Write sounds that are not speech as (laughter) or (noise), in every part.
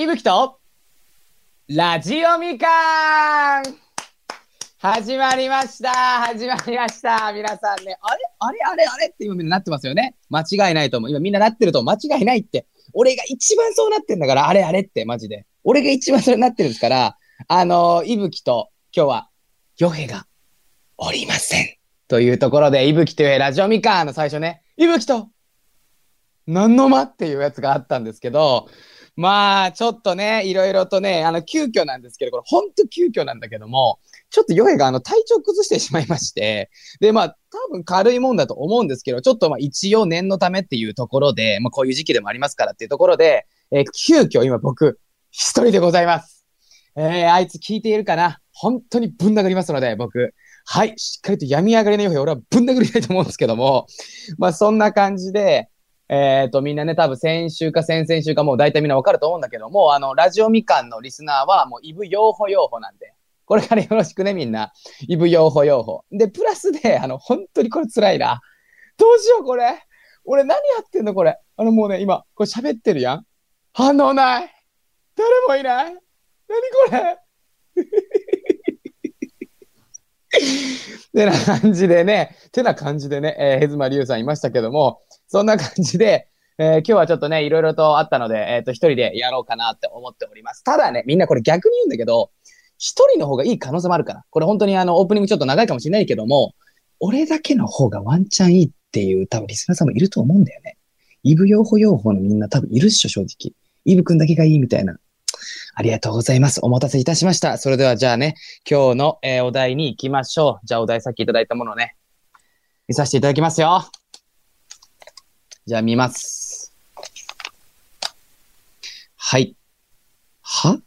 いぶきと、ラジオみかん。始まりました。始まりました。皆さんね、あれ？あれ？あれ？あれ？って今みんななってますよね。間違いないと思う。今みんななってると間違いないって。俺が一番そうなってんだから、あれ？あれ？ってマジで。俺が一番そうなってるんですから、あのー、いぶきと今日は、ヨヘがおりません。というところで、いぶきというラジオみかんの最初ね、いぶきと、何の間？っていうやつがあったんですけど、まあ、ちょっとね、いろいろとね、あの、急遽なんですけど、これほんと急遽なんだけども、ちょっとヨヘがあの、体調崩してしまいまして、で、まあ、多分軽いもんだと思うんですけど、ちょっとまあ、一応念のためっていうところで、まあ、こういう時期でもありますからっていうところで、えー、急遽今僕、一人でございます。えー、あいつ聞いているかな？本当にぶん殴りますので、僕。はい、しっかりと病み上がりのヨヘ、俺はぶん殴りたいと思うんですけども、まあ、そんな感じで、えっ、と、みんなね、多分先週か先々週かもう大体みんなわかると思うんだけども、あの、ラジオみかんのリスナーはもうイブ用法用法なんで、これからよろしくね、みんな。イブ用法用法。で、プラスで、あの、本当にこれ辛いな。どうしよう、これ。俺何やってんの、これ。あの、もうね、今、これ喋ってるやん。反応ない。誰もいない。何これ。(laughs) ってな感じでね、てな感じでね、えー、ヘズマリュウさんいましたけども、そんな感じで、えー、今日はちょっとね、いろいろとあったので、えっ、ー、と、一人でやろうかなって思っております。ただね、みんなこれ逆に言うんだけど、一人の方がいい可能性もあるから。これ本当にあの、オープニングちょっと長いかもしれないけども、俺だけの方がワンチャンいいっていう多分リスナーさんもいると思うんだよね。イブ用法用法のみんな多分いるっしょ、正直。イブくんだけがいいみたいな。ありがとうございます。お待たせいたしました。それではじゃあね、今日の、えー、お題に行きましょう。じゃあお題さっきいただいたものをね、見させていただきますよ。じゃあ見ます。はい。は？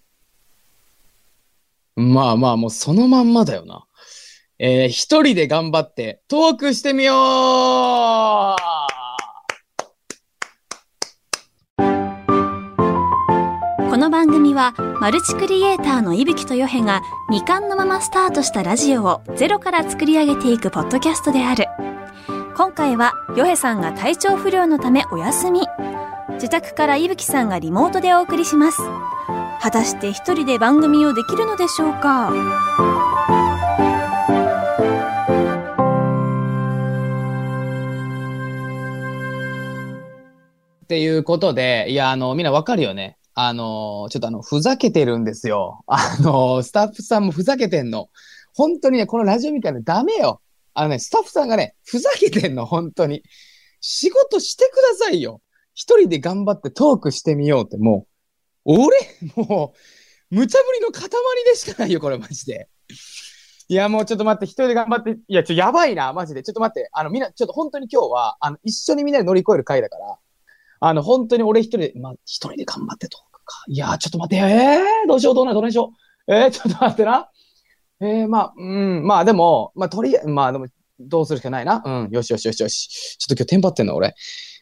まあまあ、もうそのまんまだよな。えー、一人で頑張ってトークしてみようこの番組はマルチクリエイターの伊吹とヨヘが未完のままスタートしたラジオをゼロから作り上げていくポッドキャストである今回はヨヘさんが体調不良のためお休み自宅から伊吹さんがリモートでお送りします果たして一人で番組をできるのでしょうか？っていうことで、いや、あの、みんなわかるよね。あの、ちょっとあの、ふざけてるんですよ。あの、スタッフさんもふざけてんの。本当にね、このラジオみたいなダメよ。あのね、スタッフさんがね、ふざけてんの、本当に。仕事してくださいよ。一人で頑張ってトークしてみようって、もう、俺、もう、無茶ぶりの塊でしかないよ、これ、マジで。いや、もうちょっと待って、一人で頑張って、いや、ちょ、やばいな、マジで。ちょっと待って、あの、みんな、ちょっと本当に今日は、あの、一緒にみんなで乗り越える回だから、あの、本当に俺一人で、まあ、一人で頑張ってトークか。いやちょっと待って、えー、どうしよう、どうなどうしよう。えー、ちょっと待ってな。えー、まあ、うん、まあでも、まあ、とりあえず、まあでも、どうするしかないな。うん、よしよしよしよし。ちょっと今日テンパってんの、俺。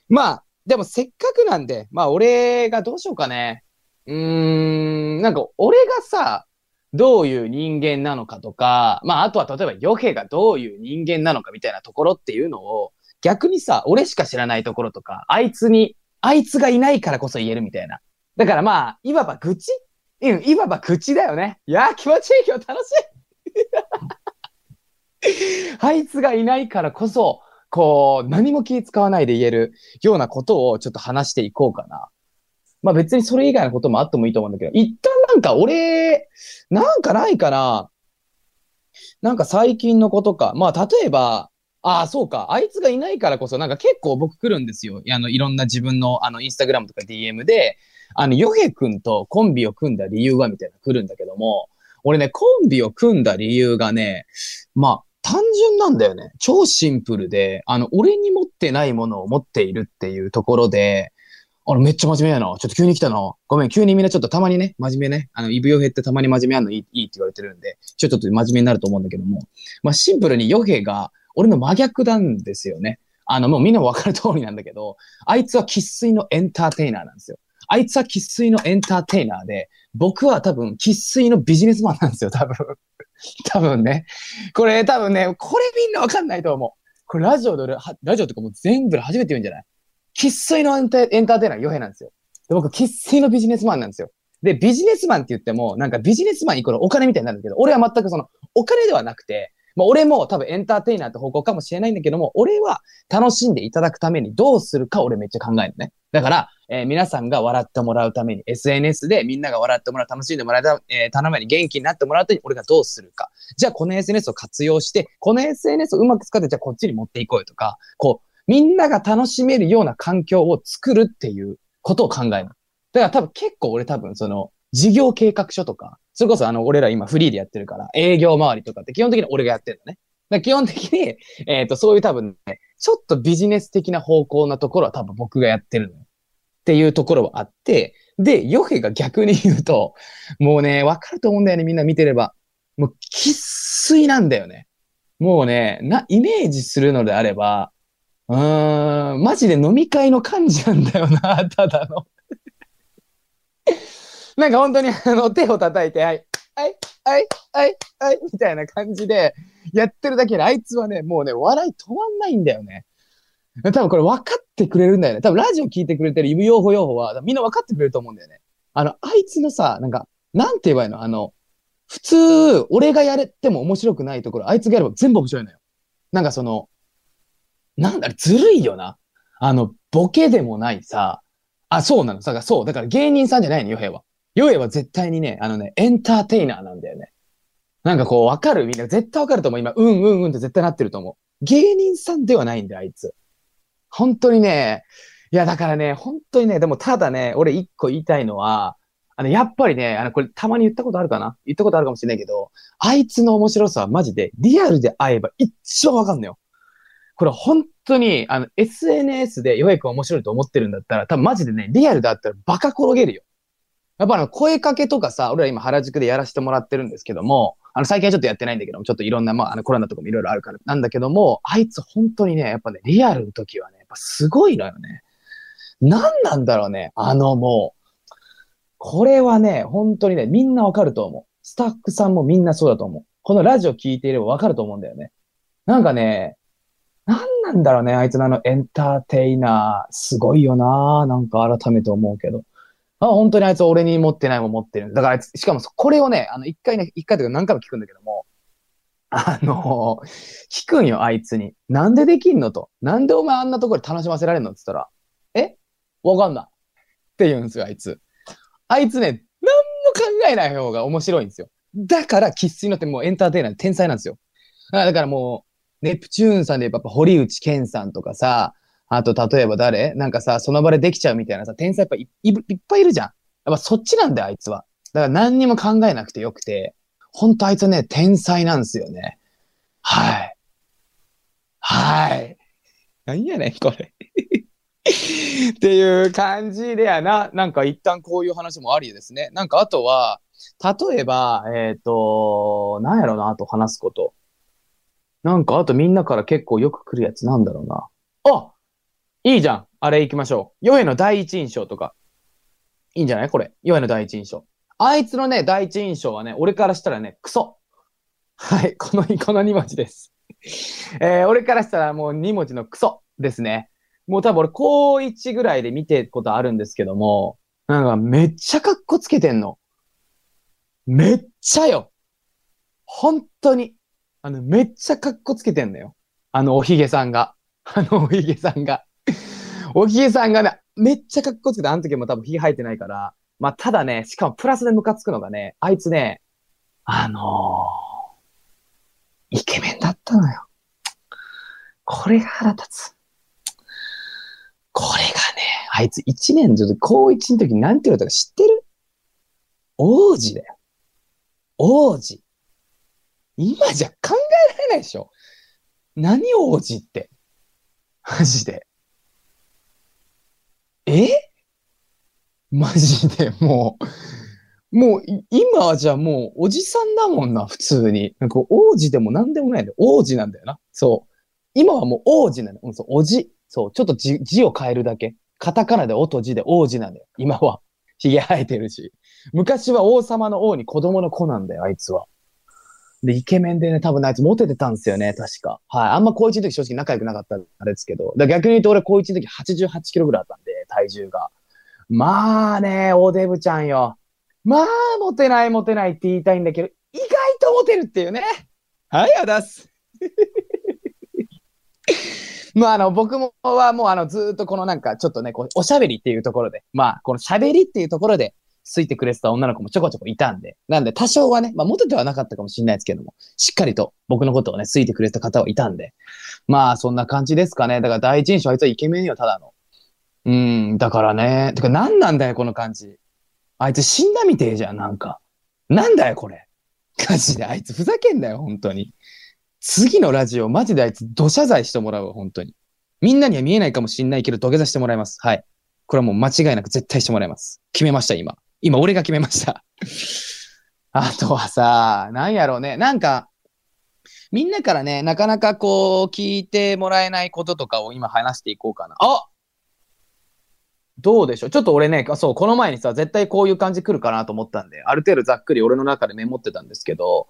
まあ、でもせっかくなんで、まあ俺がどうしようかね。うーん、なんか俺がさ、どういう人間なのかとか、まああとは例えばヨヘがどういう人間なのかみたいなところっていうのを、逆にさ、俺しか知らないところとか、あいつにあいつがいないからこそ言えるみたいな。だからまあ、いわば愚痴？うん、いわば愚痴だよね。いや気持ちいい今日楽しい (laughs) あいつがいないからこそ、こう、何も気使わないで言えるようなことをちょっと話していこうかな。まあ別にそれ以外のこともあってもいいと思うんだけど、一旦なんか俺、なんかないかな。なんか最近のことか。まあ例えば、ああ、そうか。あいつがいないからこそ、なんか結構僕来るんですよ。あの、いろんな自分の、あの、インスタグラムとか DM で、あの、ヨヘ君とコンビを組んだ理由はみたいな来るんだけども、俺ね、コンビを組んだ理由がね、まあ、単純なんだよね。超シンプルで、あの、俺に持ってないものを持っているっていうところで、あれめっちゃ真面目やな。ちょっと急に来たな。ごめん、急にみんなちょっとたまにね、真面目ね。あの、イブヨヘってたまに真面目やんのいいいいって言われてるんで、ちょっと真面目になると思うんだけども。まあ、シンプルにヨヘが、俺の真逆なんですよね。あの、もうみんなわかる通りなんだけど、あいつは喫水のエンターテイナーなんですよ。あいつは喫水のエンターテイナーで、僕は多分喫水のビジネスマンなんですよ、多分。(laughs) 多分ね。これ多分ね、これみんなわかんないと思う。これラジオで俺、ラジオとかもう全部で初めて言うんじゃない？喫水のエンターテイナー、ヨヘなんですよ。で僕、喫水のビジネスマンなんですよ。で、ビジネスマンって言っても、なんかビジネスマンイコールお金みたいになるんだけど、俺は全くその、お金ではなくて、まあ、俺も多分エンターテイナーって方向かもしれないんだけども、俺は楽しんでいただくためにどうするか俺めっちゃ考えるね。だから、えー皆さんが笑ってもらうために、SNS でみんなが笑ってもらう、楽しんでもらうた、えー、頼むに元気になってもらうために俺がどうするか。じゃあこの SNS を活用して、この SNS をうまく使って、じゃあこっちに持っていこうよとか、こう、みんなが楽しめるような環境を作るっていうことを考える。だから多分結構俺多分その、事業計画書とか、それこそあの、俺ら今フリーでやってるから、営業周りとかって基本的に俺がやってるのね。だ基本的に、えっ、と、そういう多分ね、ちょっとビジネス的な方向なところは多分僕がやってるのよ。っていうところはあって、で、ヨヘが逆に言うと、もうね、わかると思うんだよね、みんな見てれば。もう、喫水なんだよね。もうね、な、イメージするのであれば、うーん、マジで飲み会の感じなんだよな、(laughs) ただの。(laughs) なんか本当にあの、手を叩いて、はい、はい、はい、はい、はい、みたいな感じで、やってるだけで、あいつはね、もうね、笑い止まんないんだよね。多分これ分かってくれるんだよね。多分ラジオ聞いてくれてる指用法用法は、みんな分かってくれると思うんだよね。あの、あいつのさ、なんか、なんて言えばいいの？あの、普通、俺がやれても面白くないところ、あいつがやれば全部面白いのよ。なんかその、なんだろ、ずるいよな。あの、ボケでもないさ、あ、そうなの。だからそう。だから芸人さんじゃないの、ヨヘは。ヨヘは絶対にね、あのね、エンターテイナーなんだよね。なんかこう、わかる？みんな絶対わかると思う。今、うんうんうんって絶対なってると思う。芸人さんではないんだよ、あいつ。本当にね、いや、だからね、本当にね、でもただね、俺一個言いたいのは、あの、やっぱりね、あの、これたまに言ったことあるかな？言ったことあるかもしれないけど、あいつの面白さはマジでリアルで会えば一番わかんのよ。これ本当に、あの、SNS でようやく面白いと思ってるんだったら、多分マジでね、リアルだったらバカ転げるよ。やっぱあの、声かけとかさ、俺ら今原宿でやらせてもらってるんですけども、あの、最近はちょっとやってないんだけども、ちょっといろんな、まあ、あの、コロナとかもいろいろあるからなんだけども、あいつ本当にね、やっぱね、リアルの時はね、ぱすごいのよね。何なんだろうね、あのもう、これはね、本当にね、みんなわかると思う。スタッフさんもみんなそうだと思う。このラジオ聞いていればわかると思うんだよね。なんかね、何なんだろうね、あいつのあのエンターテイナー、すごいよななんか改めて思うけど。あ、本当にあいつ俺に持ってないもん持ってる。だからあいつ、しかもこれをね、あの、一回ね、一回というか何回も聞くんだけども、あの、聞くんよ、あいつに。なんでできんのと。なんでお前あんなところで楽しませられるのって言ったら、え？わかんない。って言うんですよ、あいつ。あいつね、何も考えない方が面白いんですよ。だから、喫水のってもうエンターテイナー天才なんですよ。だからもう、ネプチューンさんでやっぱ堀内健さんとかさ、あと例えば誰？なんかさ、その場でできちゃうみたいなさ、天才やっぱいいいっぱいいるじゃん。やっぱそっちなんだよ、あいつは。だから何にも考えなくてよくて、ほんとあいつね、天才なんですよね。はい。はい。何やねん、これ。っていう感じでやな。なんか一旦こういう話もありですね。なんかあとは、例えば、えっ、と、なんやろうな、あと話すこと。なんかあとみんなから結構よく来るやつなんだろうな。あいいじゃん。あれ行きましょう。ヨエの第一印象とか。いいんじゃない？これ。ヨエの第一印象。あいつのね、第一印象はね、俺からしたらね、クソ。はい。この、この2文字です。えー、俺からしたらもう2文字のクソですね。もう多分俺高1ぐらいで見てることあるんですけども、なんかめっちゃカッコつけてんの。めっちゃよ。本当に。あの、めっちゃカッコつけてんのよ。あのおひげさんが。あのおひげさんが。おひげさんがね、めっちゃカッコつけて、あの時も多分ひげ生えてないから。まあ、ただね、しかもプラスでムカつくのがね、あいつね、あのー、イケメンだったのよ。これが腹立つ。これがね、あいつ1年ずっと高1の時に何て言われたか知ってる？王子だよ。王子。今じゃ考えられないでしょ何王子って？マジで。え？マジでもう、もう今はじゃあもうおじさんだもんな、普通に。なんか王子でも何でもないんだよ。王子なんだよな。そう。今はもう王子なの。うん、そう、おじ。そう、ちょっと字字を変えるだけ。カタカナでおとじで王子なんだよ。今は。髭生えてるし。昔は王様の王に子供の子なんだよ、あいつは。で、イケメンでね、多分あいつモテてたんですよね、確か。はい。あんま高1の時正直仲良くなかったあれですけど。だ逆に言うと俺高1の時88キロぐらいあったんで、体重が。まあね、おデブちゃんよ。まあ、モテないモテないって言いたいんだけど、意外とモテるっていうね。はい、あだす。(laughs) まあ、あの、僕もはもう、あの、ずーっとこのなんか、ちょっとね、こう、おしゃべりっていうところで、まあ、このしゃべりっていうところで、ついてくれてた女の子もちょこちょこいたんで、なんで多少はね、まあ、モテてはなかったかもしれないですけども、しっかりと僕のことをね、ついてくれた方はいたんで、まあ、そんな感じですかね。だから第一印象、あいつはイケメンよ、ただの。うん、だからね、てか何なんだよ、この感じ。あいつ死んだみてえじゃん、なんか。なんだよ、これ。マジで、あいつふざけんなよ、本当に。次のラジオ、マジであいつ土謝罪してもらうわ、本当に。みんなには見えないかもしんないけど、土下座してもらいます。はい。これはもう間違いなく絶対してもらいます。決めました、今。今、俺が決めました。あとはさ、なんやろうね。なんか、みんなからね、なかなかこう、聞いてもらえないこととかを今話していこうかな。あどうでしょう？ちょっと俺ね、そう、この前にさ、絶対こういう感じ来るかなと思ったんで、ある程度ざっくり俺の中でメモってたんですけど、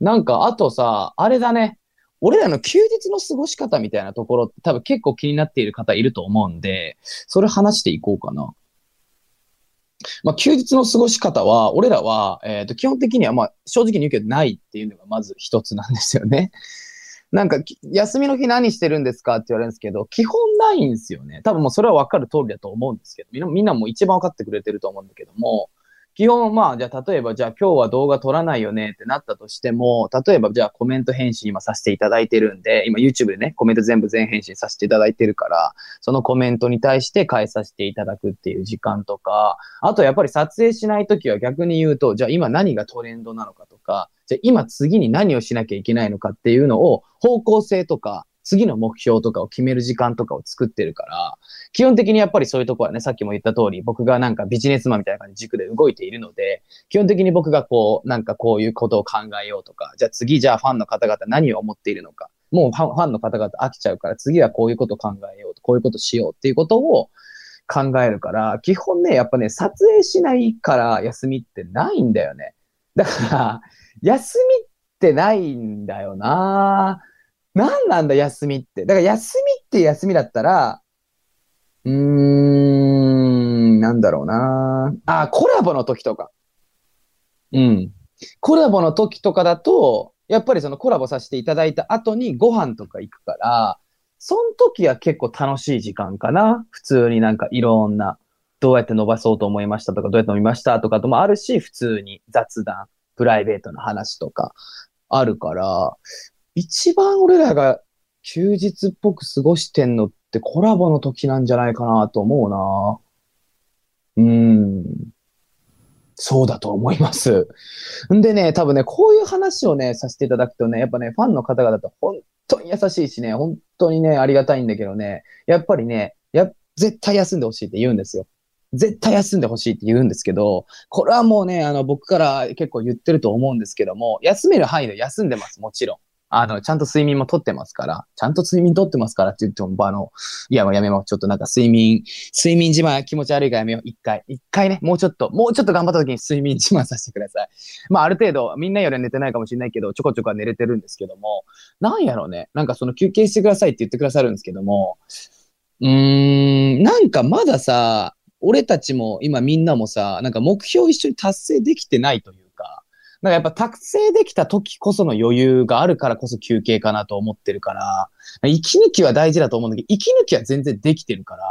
なんか、あとさ、あれだね。俺らの休日の過ごし方みたいなところ多分結構気になっている方いると思うんで、それ話していこうかな。まあ、休日の過ごし方は、俺らは、えっ、と、基本的には、まあ、正直に言うけど、ないっていうのがまず一つなんですよね。なんか、休みの日何してるんですかって言われるんですけど、基本ないんですよね。多分もうそれは分かる通りだと思うんですけど、みんなみんなも一番分かってくれてると思うんだけども、基本まあ、じゃあ例えばじゃあ今日は動画撮らないよねってなったとしても、例えばじゃあコメント返信今させていただいてるんで、今 YouTube でね、コメント全部全返信させていただいてるから、そのコメントに対して返させていただくっていう時間とか、あとやっぱり撮影しないときは逆に言うと、じゃあ今何がトレンドなのかとか、じゃあ今次に何をしなきゃいけないのかっていうのを方向性とか、次の目標とかを決める時間とかを作ってるから、基本的にやっぱりそういうとこはね、さっきも言った通り、僕がなんかビジネスマンみたいな感じ軸で動いているので、基本的に僕がこう、なんかこういうことを考えようとか、じゃあ次じゃあファンの方々何を思っているのか、もうファンファンの方々飽きちゃうから次はこういうこと考えようと、こういうことしようっていうことを考えるから、基本ね、やっぱね、撮影しないから休みってないんだよね。だから、休みってないんだよな何なんだ休みって。だから休みって休みだったら、うーん、なんだろうなあ、コラボの時とか。うん。コラボの時とかだと、やっぱりそのコラボさせていただいた後にご飯とか行くから、その時は結構楽しい時間かな。普通になんかいろんな、どうやって伸ばそうと思いましたとか、どうやって飲みましたとかともあるし、普通に雑談、プライベートの話とかあるから、一番俺らが休日っぽく過ごしてんのってコラボの時なんじゃないかなと思うな。うん。そうだと思います。んでね、多分ね、こういう話をね、させていただくとね、やっぱね、ファンの方々と本当に優しいしね、本当にね、ありがたいんだけどね、やっぱりね、や、絶対休んでほしいって言うんですよ。絶対休んでほしいって言うんですけど、これはもうね、あの、僕から結構言ってると思うんですけども、休める範囲で休んでます、もちろん。あの、ちゃんと睡眠もとってますから、ちゃんと睡眠とってますからって言っても、あの、いや、もうやめまう。ちょっとなんか睡眠、睡眠自慢気持ち悪いからやめよう。一回。一回ね、もうちょっと、もうちょっと頑張った時に睡眠自慢させてください。まあ、ある程度、みんなよりは寝てないかもしれないけど、ちょこちょこは寝れてるんですけども、なんやろうね。なんかその休憩してくださいって言ってくださるんですけども、うーん、なんかまださ、俺たちも今みんなもさ、なんか目標一緒に達成できてないとい、なんかやっぱ達成できた時こその余裕があるからこそ休憩かなと思ってるから、息抜きは大事だと思うんだけど、息抜きは全然できてるから、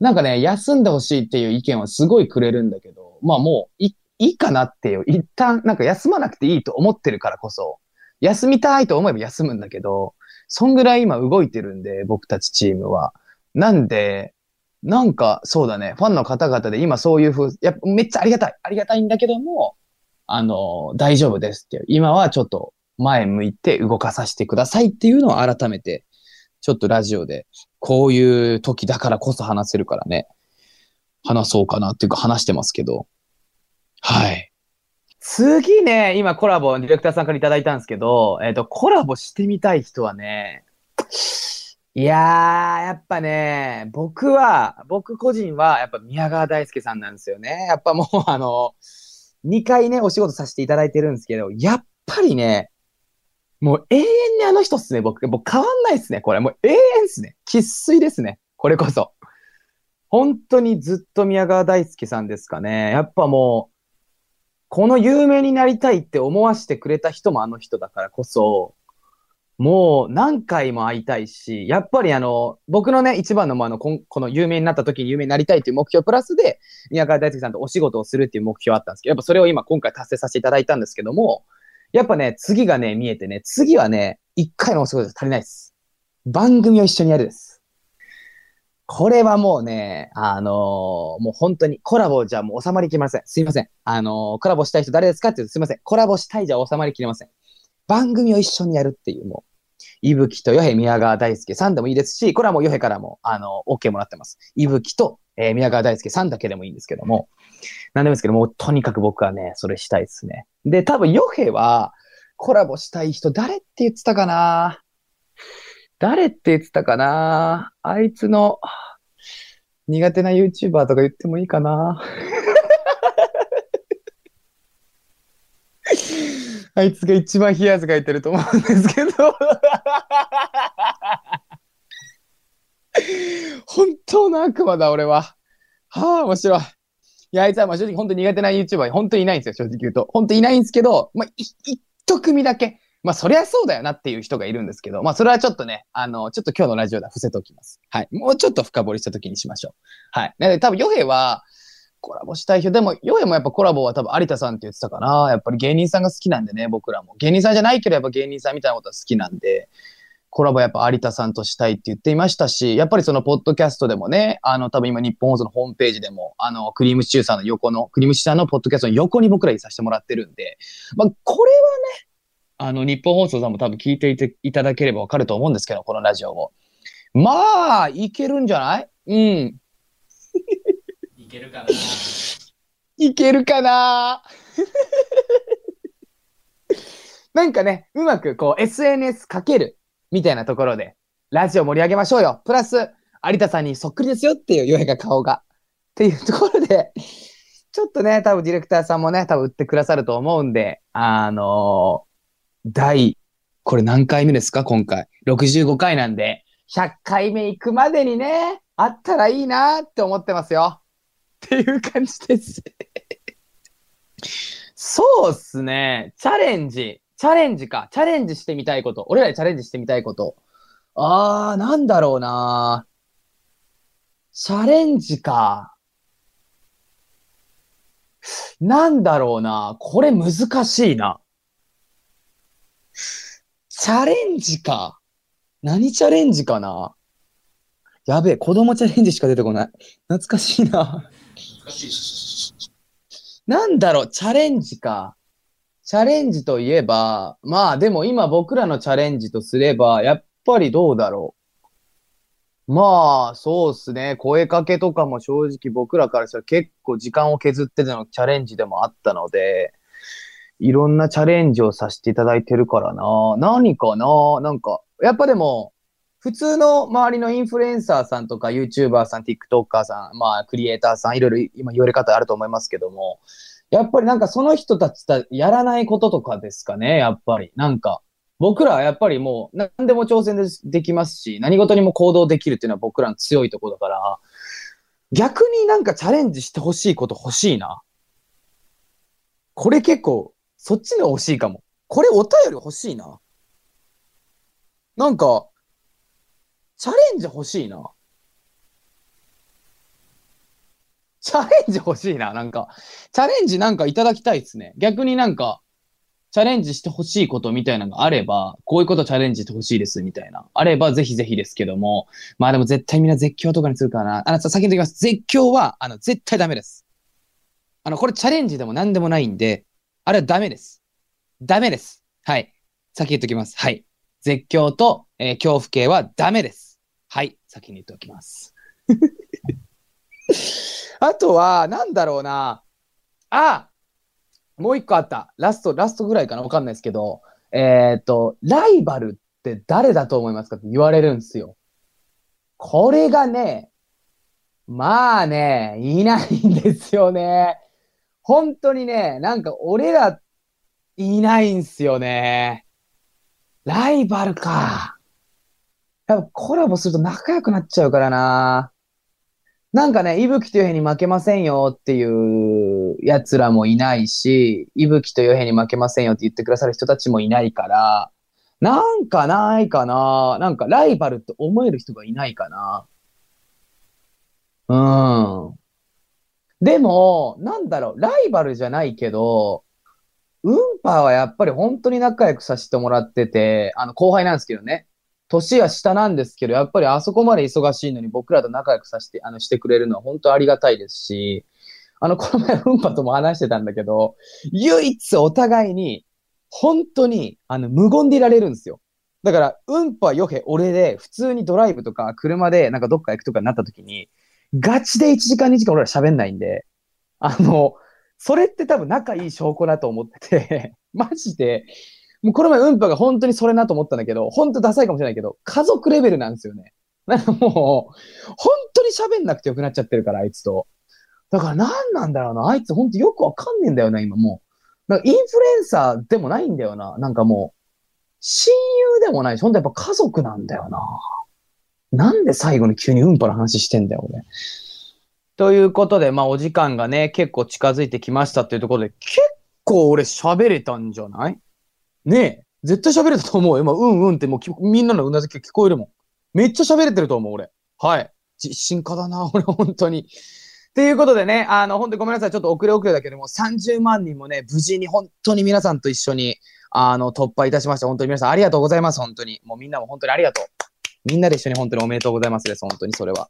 なんかね、休んでほしいっていう意見はすごいくれるんだけど、まあもういいいかなっていう、一旦なんか休まなくていいと思ってるからこそ、休みたいと思えば休むんだけど、そんぐらい今動いてるんで、僕たちチームは。なんで、なんか、そうだね、ファンの方々で今そういうふう、やっぱめっちゃありがたい。ありがたいんだけども、あの、大丈夫ですっていう。今はちょっと前向いて動かさせてくださいっていうのを改めて、ちょっとラジオで、こういう時だからこそ話せるからね、話そうかなっていうか話してますけど。はい。次ね、今コラボ、ディレクターさんからいただいたんですけど、えっ、と、コラボしてみたい人はね、いやー、やっぱね、僕は、僕個人は、やっぱ宮川大輔さんなんですよね。やっぱもう、あの、2回ね、お仕事させていただいてるんですけど、やっぱりね、もう永遠にあの人っすね、僕。もう変わんないっすね、これ。もう永遠っすね。喫水ですね。これこそ。本当にずっと宮川大輔さんですかね。やっぱもう、この有名になりたいって思わせてくれた人もあの人だからこそ、もう何回も会いたいし、やっぱりあの、僕のね、一番のもあの、ここの有名になった時に有名になりたいっていう目標プラスで、宮川大輔さんとお仕事をするっていう目標あったんですけど、やっぱそれを今今回達成させていただいたんですけども、やっぱね、次がね、見えてね、次はね、一回のお仕事じゃ足りないです。番組を一緒にやるです。これはもうね、あのーもう本当にコラボじゃもう収まりきれません。すいません。あのーコラボしたい人誰ですかって言うとすいません。コラボしたいじゃ収まりきれません。番組を一緒にやるっていう、もう、いぶきとよへ宮川大輔さんでもいいですし、これはもうよへからも、あの、OK もらってます。いぶきと、えー宮川大輔さんだけでもいいんですけども、なんでもいいですけども、とにかく僕はね、それしたいですね。で、多分よへは、コラボしたい人誰って言ってたかな？誰って言ってたかな？あいつの苦手な YouTuber とか言ってもいいかな？あいつが一番冷や汗かいてると思うんですけど。本当の悪魔だ、俺は。はあ、面白い。いや、あいつはまあ正直本当に苦手な YouTuber 本当にいないんですよ、正直言うと。本当にいないんですけど、まあ、一組だけ。まあ、そりゃそうだよなっていう人がいるんですけど、まあ、それはちょっとね、あの、ちょっと今日のラジオでは伏せておきます。はい。もうちょっと深掘りした時にしましょう。はい。なので、多分、ヨヘは、コラボしたい人、でも、ヨヘもやっぱコラボは多分有田さんって言ってたかな。やっぱり芸人さんが好きなんでね、僕らも。芸人さんじゃないけど、やっぱ芸人さんみたいなことは好きなんで、コラボやっぱ有田さんとしたいって言っていましたし、やっぱりそのポッドキャストでもね、あの多分今日本放送のホームページでも、あのクリームシチューさんの横の、クリームシチューさんのポッドキャストの横に僕らいさせてもらってるんで、まあこれはね、あの日本放送さんも多分聞いていていただければわかると思うんですけど、このラジオを。まあ、いけるんじゃない？うん。いけるかな。いけるかな (laughs) なんかね、うまくこう SNS かけるみたいなところで、ラジオ盛り上げましょうよ。プラス、有田さんにそっくりですよっていう、ヨヘが顔が。っていうところで、ちょっとね、多分ディレクターさんもね、多分売ってくださると思うんで、あのー第、これ何回目ですか？今回。65回なんで、100回目行くまでにね、あったらいいなって思ってますよ。っていう感じです。そうっすね。チャレンジ。チャレンジか。チャレンジしてみたいこと。俺らでチャレンジしてみたいこと。あー、なんだろうなチャレンジか。なんだろうなこれ難しいな。チャレンジか。何チャレンジかなやべえ、子供チャレンジしか出てこない。懐かしいな。難しい。なんだろう、チャレンジか。チャレンジといえば、まあでも今僕らのチャレンジとすれば、やっぱりどうだろう。まあ、そうっすね。声かけとかも正直僕らからしたら結構時間を削ってでのチャレンジでもあったので、いろんなチャレンジをさせていただいてるからな。何かな？なんか、やっぱでも、普通の周りのインフルエンサーさんとか YouTuber さん、TikToker さん、まあクリエイターさん、いろいろ今言われ方あると思いますけども、やっぱりなんかその人たちとやらないこととかですかね、やっぱり。なんか、僕らはやっぱりもう何でも挑戦でできますし、何事にも行動できるっていうのは僕らの強いところだから、逆になんかチャレンジしてほしいこと欲しいな。これ結構、そっちの欲しいかも。これお便り欲しいな。なんか、チャレンジ欲しいな。チャレンジ欲しいな。なんか、チャレンジなんかいただきたいですね。逆になんか、チャレンジしてほしいことみたいなのがあれば、こういうことチャレンジしてほしいですみたいな。あればぜひぜひですけども。まあでも絶対みんな絶叫とかにするからな。あの、先に言ってきます。絶叫は、あの、絶対ダメです。あの、これチャレンジでも何でもないんで、あれはダメです。ダメです。はい。先言っておきます。はい。絶叫と、えー恐怖系はダメです。はい。先に言っておきます。(laughs) あとは、なんだろうな。あもう一個あった。ラスト、ラストぐらいかなわかんないですけど、えっ、と、ライバルって誰だと思いますかって言われるんですよ。これがね、まあね、いないんですよね。本当にね、なんか俺ら、いないんすよね。ライバルか。やっぱコラボすると仲良くなっちゃうからな。なんかね、いぶきとよへに負けませんよっていう奴らもいないし、いぶきとよへに負けませんよって言ってくださる人たちもいないから、なんかないかななんかライバルって思える人がいないかなうん。でも、なんだろう、ライバルじゃないけど、ウンパーはやっぱり本当に仲良くさせてもらってて、あの、後輩なんですけどね。年は下なんですけど、やっぱりあそこまで忙しいのに僕らと仲良くさせて、あの、してくれるのは本当ありがたいですし、あの、この前、ウンパとも話してたんだけど、唯一お互いに、本当に、あの、無言でいられるんですよ。だから、うんぱ、よへ、俺で、普通にドライブとか、車で、なんかどっか行くとかになった時に、ガチで1時間2時間俺ら喋んないんで、あの、それって多分仲いい証拠だと思ってて、(laughs) マジで、もうこの前うんぱが本当にそれなと思ったんだけど、本当ダサいかもしれないけど、家族レベルなんですよね。なんかもう、本当に喋んなくてよくなっちゃってるから、あいつと。だから何なんだろうな、あいつ本当よくわかんねえんだよな、今もう。なんかインフルエンサーでもないんだよな。なんかもう、親友でもないし、本当やっぱ家族なんだよな。なんで最後に急にうんぱの話してんだよ、俺。ということで、まあお時間がね、結構近づいてきましたっていうところで、結構俺喋れたんじゃない？ねえ。絶対喋れたと思うよ。今、うんうんってもうみんなのうなずきが聞こえるもん。めっちゃ喋れてると思う、俺。はい。実進化だな、(laughs) 俺、本当に。っていうことでね、あの、本当にごめんなさい。ちょっと遅れ遅れだけども、30万人もね、無事に本当に皆さんと一緒に、あの、突破いたしました。本当に皆さんありがとうございます。本当に。もうみんなも本当にありがとう。みんなで一緒に本当におめでとうございますです。本当にそれは。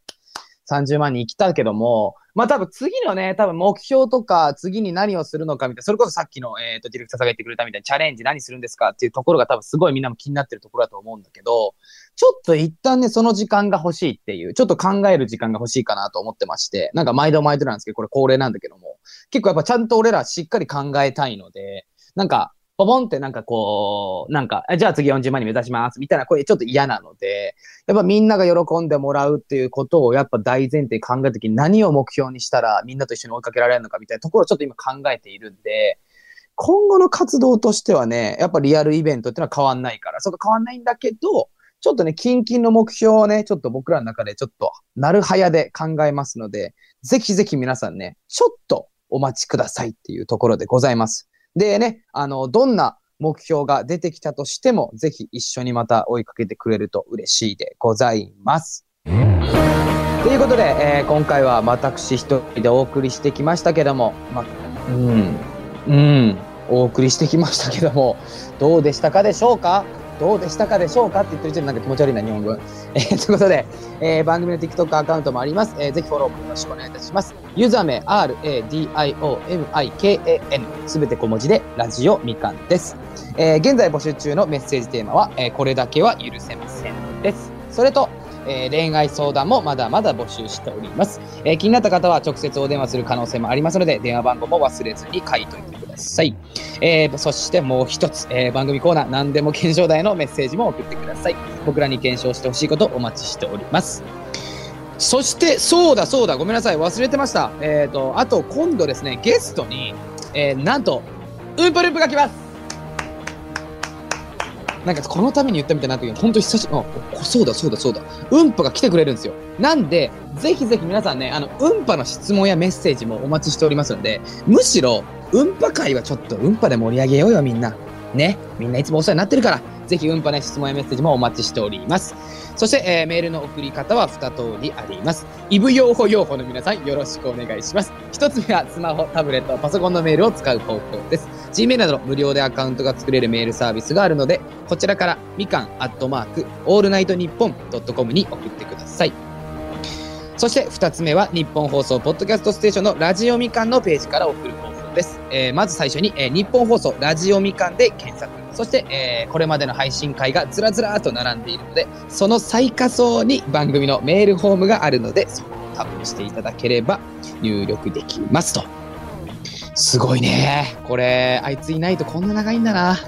30万人来たけども、まあ多分次のね、多分目標とか、次に何をするのかみたいな、それこそさっきの、えっ、と、ディレクターさんが言ってくれたみたいにチャレンジ何するんですか？っていうところが多分すごいみんなも気になってるところだと思うんだけど、ちょっと一旦ね、その時間が欲しいっていう、ちょっと考える時間が欲しいかなと思ってまして、なんか毎度毎度なんですけど、これ恒例なんだけども、結構やっぱちゃんと俺らしっかり考えたいので、なんか、ポポンってなんかこう、なんか、じゃあ次40万人目指します、みたいな声ちょっと嫌なので、やっぱみんなが喜んでもらうっていうことをやっぱ大前提考えたときに何を目標にしたらみんなと一緒に追いかけられるのかみたいなところをちょっと今考えているんで、今後の活動としてはね、やっぱリアルイベントっていうのは変わんないから、そこ変わんないんだけど、ちょっとね、近々の目標をね、ちょっと僕らの中でちょっと、なるはやで考えますので、ぜひぜひ皆さんね、ちょっとお待ちくださいっていうところでございます。でね、あの、どんな目標が出てきたとしても、ぜひ一緒にまた追いかけてくれると嬉しいでございます。ということで、えー今回は私一人でお送りしてきましたけども、ま、うん、うん、お送りしてきましたけども、どうでしたかでしょうか？どうでしたかでしょうかって言ってる時点なんか気持ち悪いな、日本語。(laughs) えーということで、えー番組の TikTok アカウントもあります。えーぜひフォローもよろしくお願いいたします。ユーザー名、RADIOMIKAN、すべて小文字で、ラジオみかんです。えー現在募集中のメッセージテーマは、えーこれだけは許せませんです。それと、えー恋愛相談もまだまだ募集しております、えー気になった方は直接お電話する可能性もありますので、電話番号も忘れずに書いといてださい。えーそしてもう一つ、えー番組コーナー、何でも検証台のメッセージも送ってください。僕らに検証してほしいことお待ちしております。そして、そうだそうだ、ごめんなさい、忘れてました。えっ、と、あと今度ですね、ゲストに、えーなんと、ウンプループが来ますなんかこのために言ったみたいになったけど、本当久しぶり、あ、そうだそうだそうだ。うんぱが来てくれるんですよ。なんで、ぜひぜひ皆さんね、あの、うんぱの質問やメッセージもお待ちしておりますので、むしろ、うんぱ回はちょっとうんぱで盛り上げようよ、みんな。ね。みんないつもお世話になってるから、ぜひうんぱね、質問やメッセージもお待ちしております。そして、えーメールの送り方は2通りあります。イブ用法用法の皆さん、よろしくお願いします。1つ目は、スマホ、タブレット、パソコンのメールを使う方法です。Gmail など無料でアカウントが作れるメールサービスがあるので、こちらからみかんアットマークオールナイトニッポンドットコムに送ってください。そして2つ目は日本放送ポッドキャストステーションのラジオみかんのページから送る方法です。えーまず最初に、えー日本放送ラジオみかんで検索。そして、えーこれまでの配信回がずらずらと並んでいるので、その最下層に番組のメールフォームがあるので、そこをタップしていただければ入力できますと。すごいね。これ、あいついないとこんな長いんだな。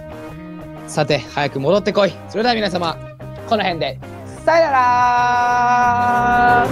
さて、早く戻ってこい。それでは皆様、この辺で、さよなら